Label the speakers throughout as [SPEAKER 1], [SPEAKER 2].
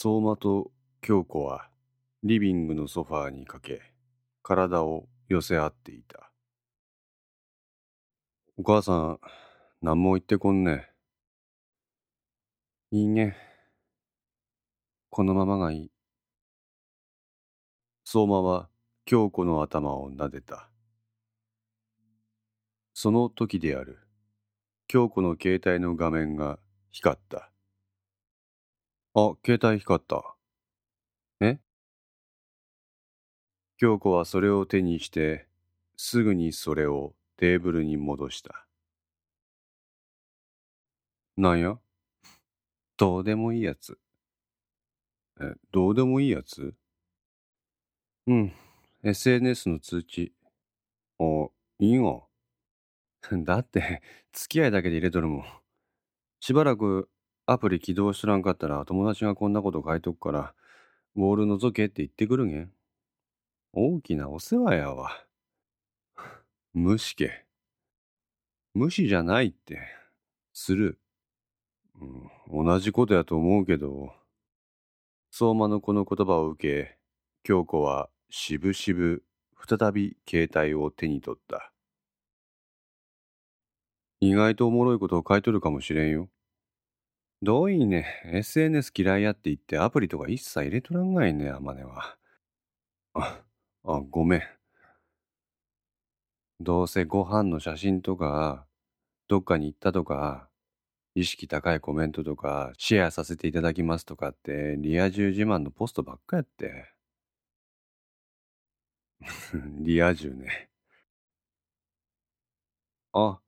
[SPEAKER 1] 相馬と京子はリビングのソファーにかけ、体を寄せ合っていた。お母さん、何も言ってこんね。いいね。このままがいい。相馬は京子の頭を撫でた。その時である。京子の携帯の画面が光った。あ、携帯光った。え？京子はそれを手にして、すぐにそれをテーブルに戻した。なんや？どうでもいいやつ。え、どうでもいいやつ？うん、SNS の通知。あ、いいが。だって、付き合いだけで入れとるもん。しばらくアプリ起動しとらんかったら友達がこんなこと書いとくから、ウォール覗けって言ってくるげん。大きなお世話やわ。無視け。無視じゃないって。する。うん、同じことやと思うけど。相馬のこの言葉を受け、京子はしぶしぶ再び携帯を手に取った。意外とおもろいことを書いとるかもしれんよ。どういいね、SNS 嫌いやって言ってアプリとか一切入れとらんがいね、あまねは。あ、あ、ごめん。どうせご飯の写真とか、どっかに行ったとか、意識高いコメントとか、シェアさせていただきますとかって、リア充自慢のポストばっかやって。リア充ね。あ、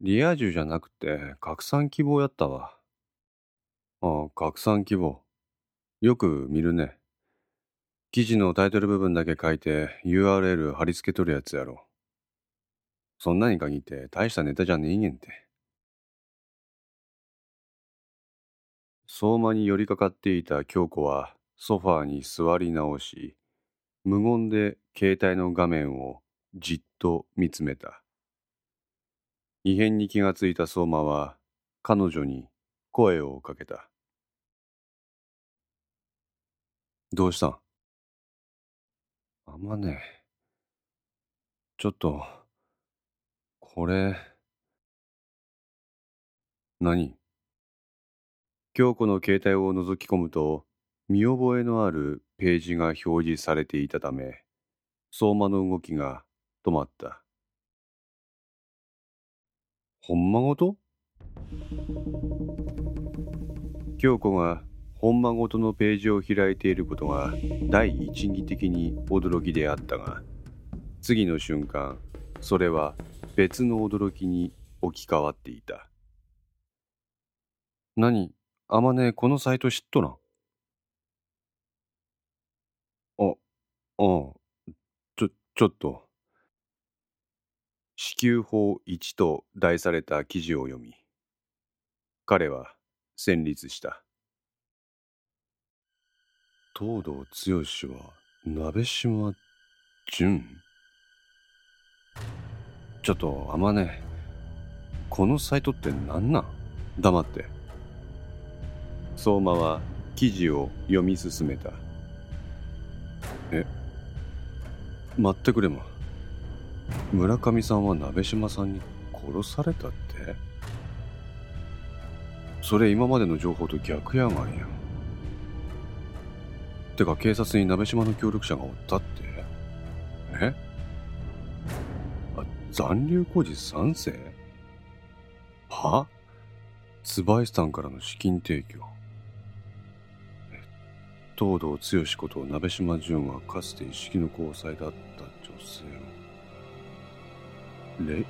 [SPEAKER 1] リア充じゃなくて、拡散希望やったわ。ああ、拡散希望。よく見るね。記事のタイトル部分だけ書いて URL 貼り付けとるやつやろ。そんなに限って大したネタじゃねえげんて。相馬に寄りかかっていた京子はソファーに座り直し、無言で携帯の画面をじっと見つめた。異変に気がついた相馬は彼女に声をかけた。どうした？あんまね。ちょっと、これ。何？京子の携帯を覗き込むと、見覚えのあるページが表示されていたため、相馬の動きが止まった。ほんまごと？京子がほんまごとのページを開いていることが第一義的に驚きであったが次の瞬間それは別の驚きに置き換わっていた。何？あまねこのサイト知っとらん？あああちょちょっと。支給法1と題された記事を読み、彼は戦慄した。東堂剛は鍋島淳ちょっとあまね、このサイトって何なん？黙って。相馬は記事を読み進めた。え、待ってくれま。村上さんは鍋島さんに殺されたって？それ今までの情報と逆やがんやてか警察に鍋島の協力者がおったって。え？あ残留工事賛成は？椿さんからの資金提供。東堂剛こと鍋島淳はかつて意識の交際だった女性をレイ。プ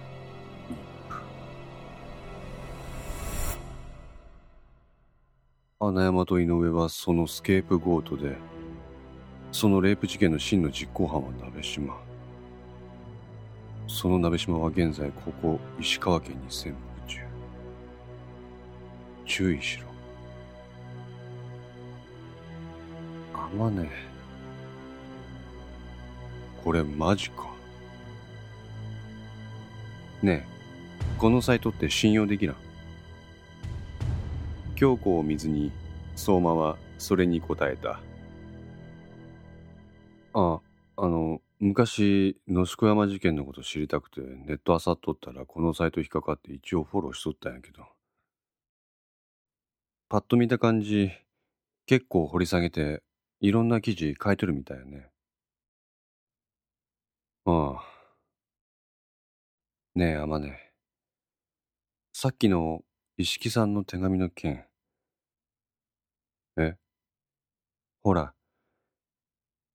[SPEAKER 1] 穴山と井上はそのスケープゴートでそのレイプ事件の真の実行犯は鍋島。その鍋島は現在ここ石川県に潜伏中。注意しろ。あまね。これマジか。ねえこのサイトって信用できらん京子を見ずに相馬はそれに答えた。あ、あの、昔、野宿山事件のこと知りたくて、ネット漁っとったら、このサイト引っかかって一応フォローしとったんやけど。パッと見た感じ、結構掘り下げて、いろんな記事書いてるみたいやね。ああ。ねえ、あまね。さっきの石木さんの手紙の件。え？ほら、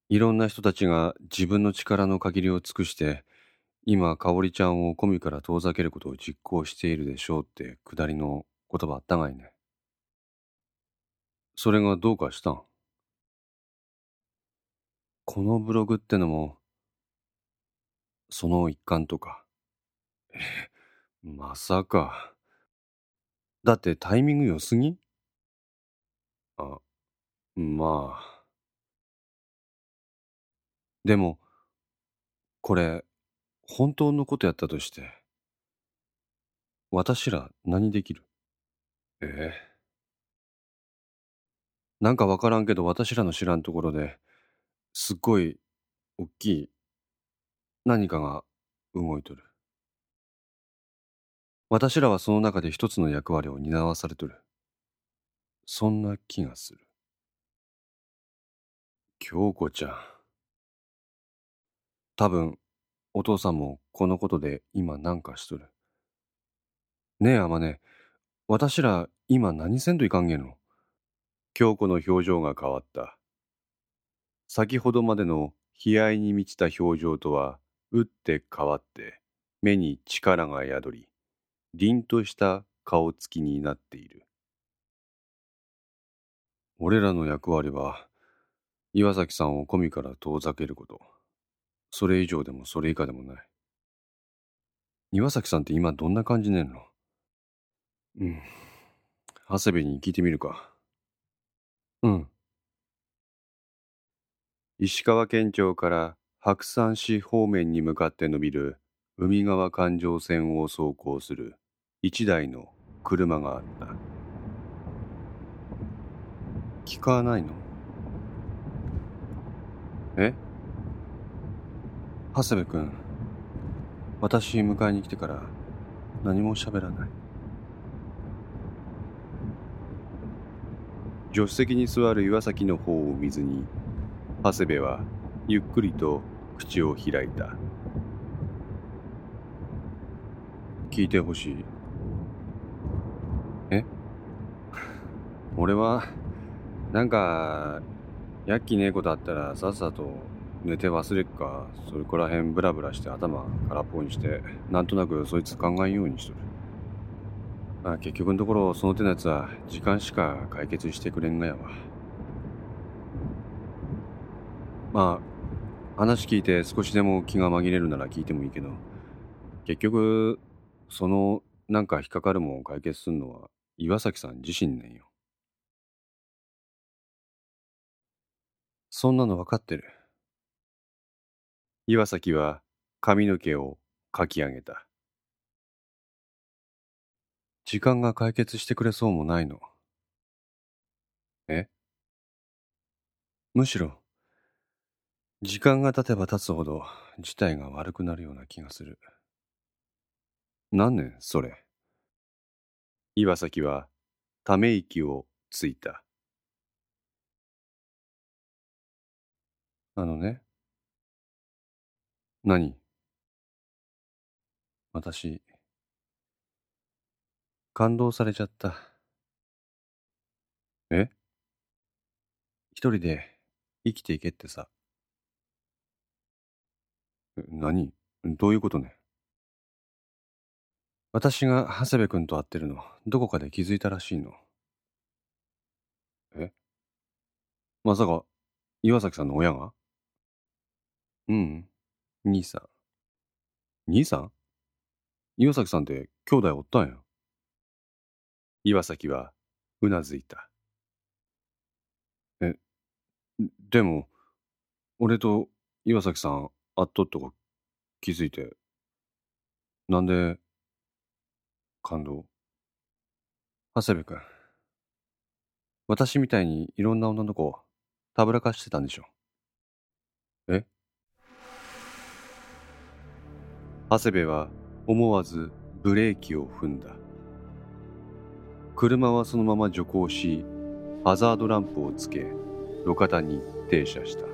[SPEAKER 1] いろんな人たちが自分の力の限りを尽くして、今、かおりちゃんをコミから遠ざけることを実行しているでしょうってくだりの言葉あったがいね。それがどうかしたん？このブログってのも、その一環とか。え、まさか。だってタイミング良すぎ？あ、まあ。でも、これ、本当のことやったとして、私ら何できる？ええなんかわからんけど私らの知らんところですっごい大きい何かが動いとる。私らはその中で一つの役割を担わされとる。そんな気がする。京子ちゃん。多分、お父さんもこのことで今なんかしとる。ねえ、あまね、私ら今何せんといかんげの？京子の表情が変わった。先ほどまでの悲哀に満ちた表情とは打って変わって目に力が宿り、凛とした顔つきになっている。俺らの役割は岩崎さんを込みから遠ざけること。それ以上でもそれ以下でもない。岩崎さんって今どんな感じねんの？うん。長谷部に聞いてみるか。うん。石川県庁から白山市方面に向かって伸びる海側環状線を走行する一台の車があった。聞かないの？え？長谷部君、私迎えに来てから何も喋らない。助手席に座る岩崎の方を見ずに、長谷部はゆっくりと口を開いた。聞いてほしい。え？俺は、なんか、やっきねえことあったらさっさと寝て忘れっか、それこら辺ブラブラして頭空っぽにして、なんとなくそいつ考えんようにしとる。まあ結局のところ、その手のやつは時間しか解決してくれんがやわ。まあ、話聞いて少しでも気が紛れるなら聞いてもいいけど、結局、そのなんか引っかかるもんを解決すんのは岩崎さん自身ねんよ。そんなの分かってる。岩崎は髪の毛をかき上げた。時間が解決してくれそうもないの。え？むしろ、時間が経てば経つほど事態が悪くなるような気がする。何年それ？岩崎はため息をついた。あのね。何？私、感動されちゃった。え？一人で生きていけってさ。何？どういうことね？私が長谷部君と会ってるの、どこかで気づいたらしいの。え？まさか、岩崎さんの親が？うん。兄さん。兄さん？岩崎さんって兄弟おったんや。岩崎はうなずいた。え、でも、俺と岩崎さん会っとっとか気づいて、なんで、感動？長谷部君、私みたいにいろんな女の子をたぶらかしてたんでしょ？長谷部は思わずブレーキを踏んだ。車はそのまま徐行し、ハザードランプをつけ、路肩に停車した。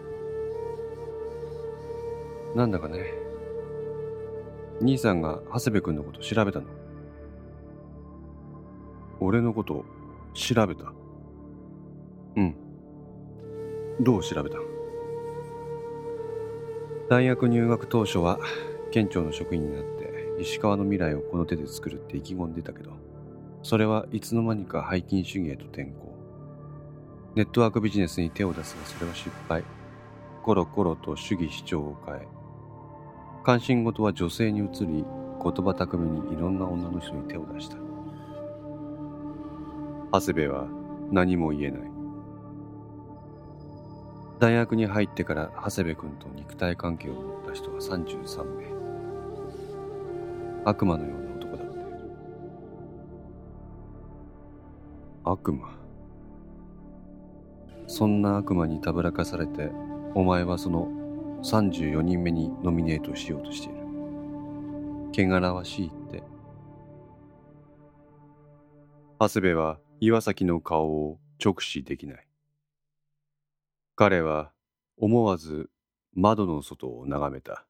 [SPEAKER 1] なんだかね、兄さんが長谷部君のこと調べたの？俺のこと調べた？うん。どう調べた？大学入学当初は県庁の職員になって石川の未来をこの手で作るって意気込んでたけどそれはいつの間にか背筋主義へと転向。ネットワークビジネスに手を出すがそれは失敗。コロコロと主義主張を変え関心事は女性に移り言葉巧みにいろんな女の人に手を出した。長谷部は何も言えない。大学に入ってから長谷部君と肉体関係を持った人は33名。悪魔のような男だって。悪魔。そんな悪魔にたぶらかされてお前はその34人目にノミネートしようとしている。汚らわしいって。長谷部は岩崎の顔を直視できない。彼は思わず窓の外を眺めた。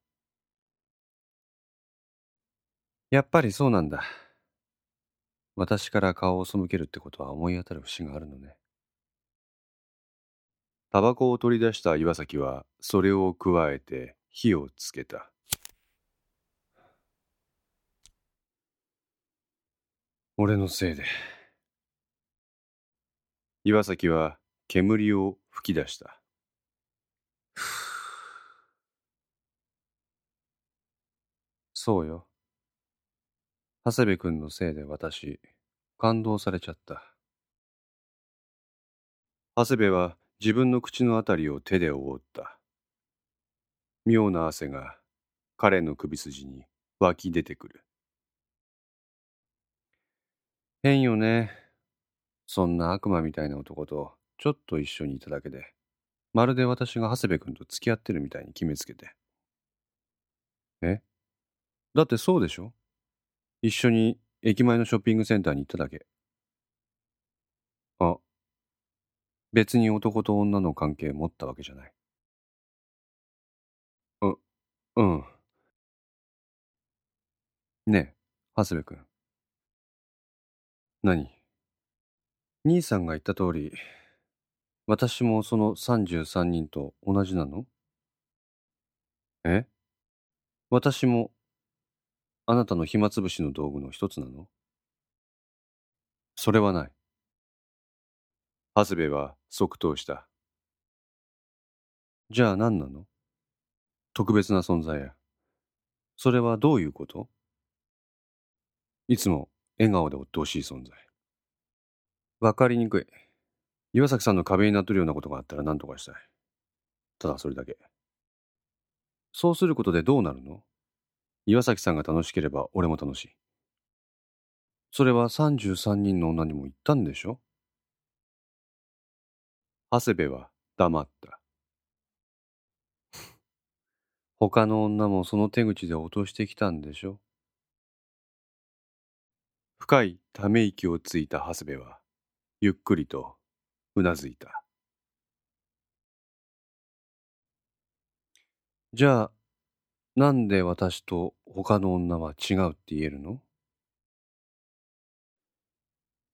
[SPEAKER 1] やっぱりそうなんだ。私から顔を背けるってことは思い当たる節があるのね。タバコを取り出した岩崎はそれを加えて火をつけた。俺のせいで。岩崎は煙を吹き出した。そうよ。長谷部君のせいで私、感動されちゃった。長谷部は自分の口のあたりを手で覆った。妙な汗が彼の首筋に湧き出てくる。変よね。そんな悪魔みたいな男とちょっと一緒にいただけで。まるで私が長谷部君と付き合ってるみたいに決めつけて。え？だってそうでしょ？一緒に駅前のショッピングセンターに行っただけ。あ、別に男と女の関係持ったわけじゃない。う、うん。ねえ、長谷部君。何？兄さんが言った通り、私もその33人と同じなの？え？私もあなたの暇つぶしの道具の一つなの？それはない。長谷部は即答した。じゃあ何なの？特別な存在や。それはどういうこと？いつも笑顔で鬱陶しい存在。わかりにくい。岩崎さんの壁になっとるようなことがあったら何とかしたい。ただそれだけ。そうすることでどうなるの？岩崎さんが楽しければ俺も楽しい。それは33人の女にも言ったんでしょ？長谷部は黙った。他の女もその手口で落としてきたんでしょ？深いため息をついた長谷部は、ゆっくりとうなずいた。じゃあ、なんで私と他の女は違うって言えるの？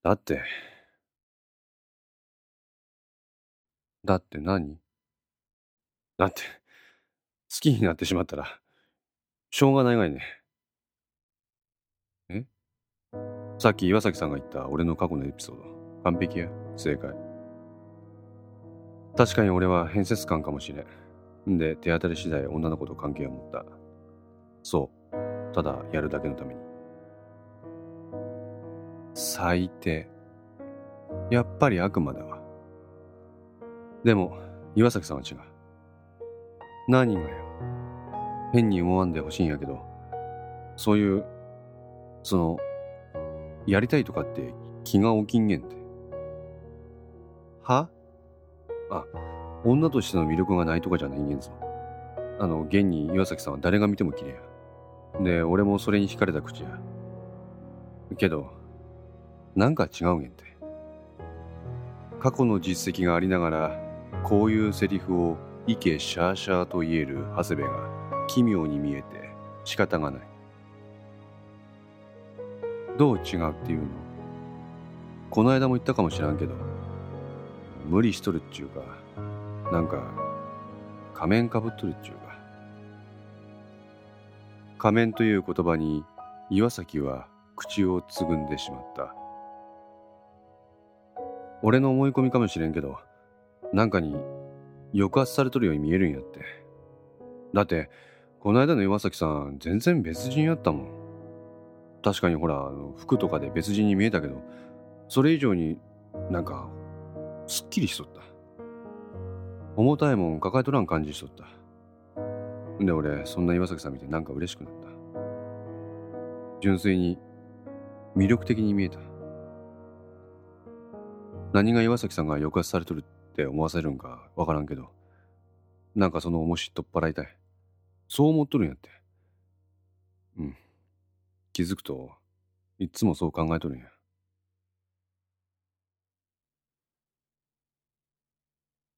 [SPEAKER 1] だって、だって何？だって、好きになってしまったら、しょうがないがいね。え？さっき岩崎さんが言った俺の過去のエピソード。完璧や。正解。確かに俺は変節感かもしれん。んで、手当たり次第女の子と関係を持った。そう。ただやるだけのために。最低。やっぱり悪魔だわ。でも、岩崎さんは違う。何がよ。変に思わんでほしいんやけど、そういう、その、やりたいとかって気が起きんげんって。は？あ、女としての魅力がないとかじゃないんぞ。あの、現に岩崎さんは誰が見ても綺麗や。で、俺もそれに惹かれた口や。けど、なんか違うげんて。過去の実績がありながら、こういうセリフをイケシャーシャーと言える長谷部が奇妙に見えて仕方がない。どう違うっていうの？この間も言ったかもしらんけど、無理しとるっちゅうか、なんか仮面かぶっとるっちゅうか。仮面という言葉に岩崎は口をつぐんでしまった。俺の思い込みかもしれんけど、なんかに抑圧されとるように見えるんやって。だって、この間の岩崎さん、全然別人やったもん。確かにほら、あの服とかで別人に見えたけど、それ以上になんか、すっきりしとった。重たいもん抱えとらん感じしとったん。で、俺、そんな岩崎さん見てなんか嬉しくなった。純粋に、魅力的に見えた。何が岩崎さんが抑圧されとるって思わせるんかわからんけど、なんかその重し取っ払いたい。そう思っとるんやって。うん。気づくと、いっつもそう考えとるんや。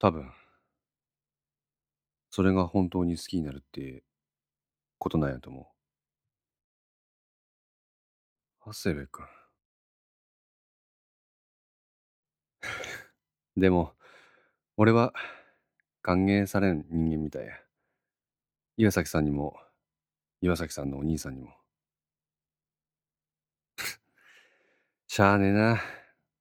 [SPEAKER 1] 多分、それが本当に好きになるってことなんやと思う。長谷部君。でも、俺は歓迎されん人間みたいや。岩崎さんにも、岩崎さんのお兄さんにも。しゃあねえな。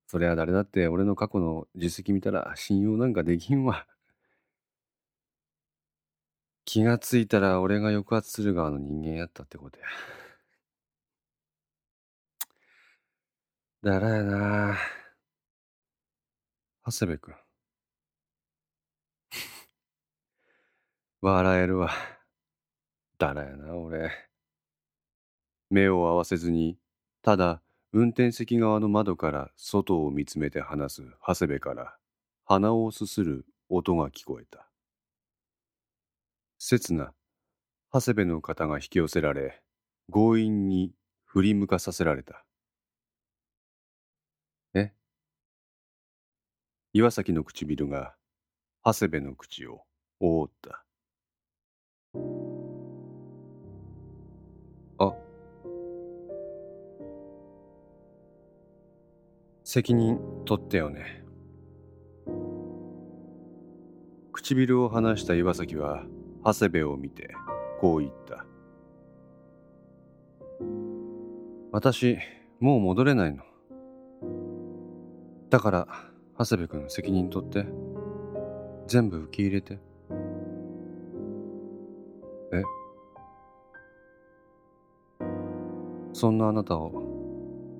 [SPEAKER 1] そりゃ誰だって俺の過去の実績見たら信用なんかできんわ。気がついたら俺が抑圧する側の人間やったってことや。だらやな。長谷部君。笑えるわ。だらやな、俺。目を合わせずに、ただ運転席側の窓から外を見つめて話す長谷部から鼻をすする音が聞こえた。刹那、長谷部の肩が引き寄せられ、強引に振り向かさせられた。え？岩崎の唇が長谷部の口を覆った。あ責任取ってよね。唇を離した岩崎は長谷部を見てこう言った。私、もう戻れないの。だから、長谷部君責任取って。全部受け入れて。え？そんなあなたを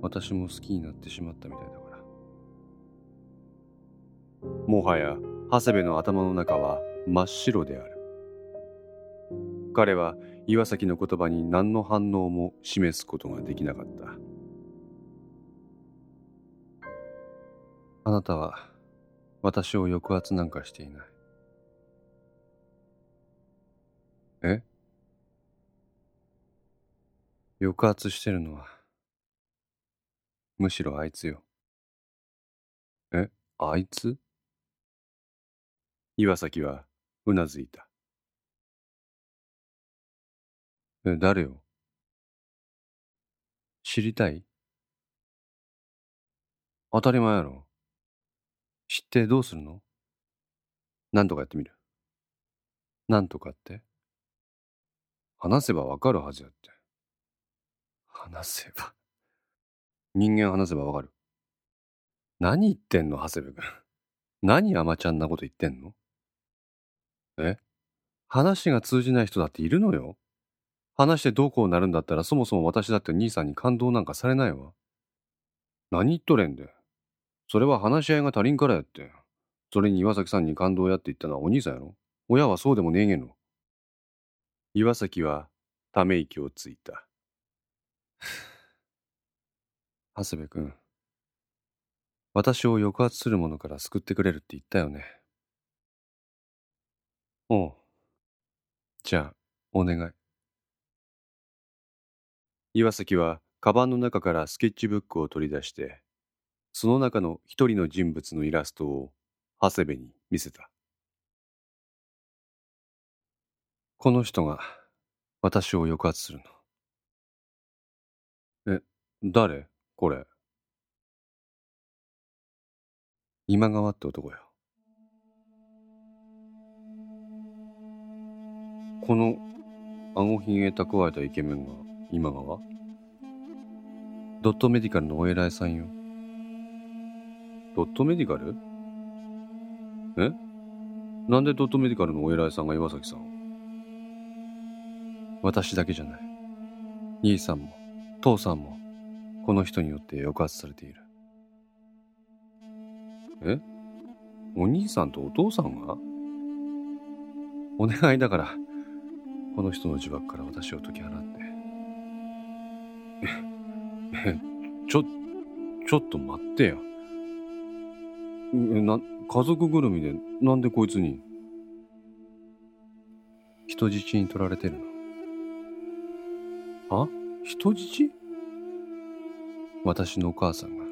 [SPEAKER 1] 私も好きになってしまったみたいだから。もはや、長谷部の頭の中は真っ白である。彼は岩崎の言葉に何の反応も示すことができなかった。あなたは私を抑圧なんかしていない。え？抑圧してるのは、むしろあいつよ。え？あいつ？岩崎はうなずいた。誰よ知りたい？当たり前やろ。知ってどうするの？何とかやってみる。何とかって？話せばわかるはずやって。話せば？人間話せばわかる。何言ってんの、長谷部君。何甘ちゃんなこと言ってんの？え？話が通じない人だっているのよ。話してどうこうなるんだったらそもそも私だって兄さんに感動なんかされないわ。何言っとれんで。それは話し合いが足りんからやって。それに岩崎さんに感動やって言ったのはお兄さんやろ親はそうでもねえげんの。岩崎はため息をついた。長谷部君、私を抑圧する者から救ってくれるって言ったよね。おう。じゃあ、お願い。岩崎は、カバンの中からスケッチブックを取り出して、その中の一人の人物のイラストを長谷部に見せた。この人が私を抑圧するの。え、誰？これ。今川って男よ。この顎ひげ蓄えたイケメンが今川ドットメディカルのお偉いさんよ。ドットメディカル？え？なんでドットメディカルのお偉いさんが岩崎さん私だけじゃない。兄さんも父さんもこの人によって抑圧されている。え？お兄さんとお父さんが？お願いだから、この人の呪縛から私を解き放って。ちょ、ちょっと待ってよ。な、家族ぐるみでなんでこいつに？人質に取られてるの？あ？人質？私のお母さんが。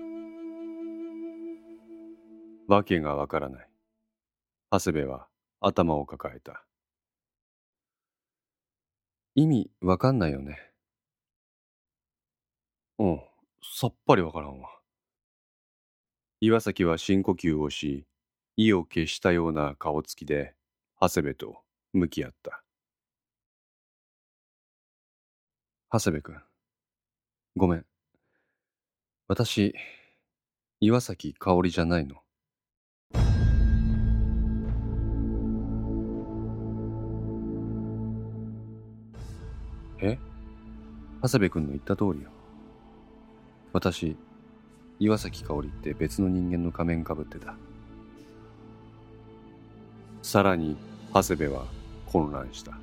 [SPEAKER 1] わけがわからない。長谷部は頭を抱えた。意味わかんないよね。うん、さっぱりわからんわ。岩崎は深呼吸をし、意を消したような顔つきで、長谷部と向き合った。長谷部君、ごめん。私、岩崎香織じゃないの。え？長谷部君の言った通りよ。私、岩崎香織って別の人間の仮面かぶってた。さらに、長谷部は混乱した。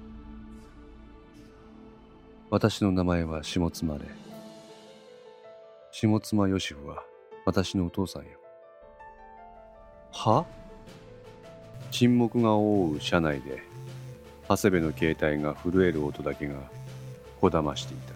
[SPEAKER 1] 私の名前は下妻で、下妻義夫は私のお父さんよ。は？沈黙が覆う車内で、長谷部の携帯が震える音だけがこだましていた。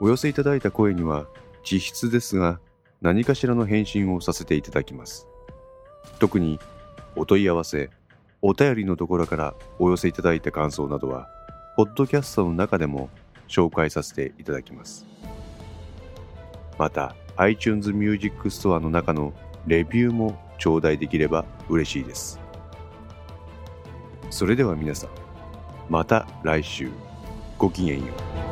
[SPEAKER 1] お寄せいただいた声には、実質ですが、何かしらの返信をさせていただきます。特に、お問い合わせ、お便りのところからお寄せいただいた感想などは、ポッドキャストの中でも紹介させていただきます。また、iTunes Music Store の中のレビューも頂戴できれば嬉しいです。それでは皆さん、また来週、ごきげんよう。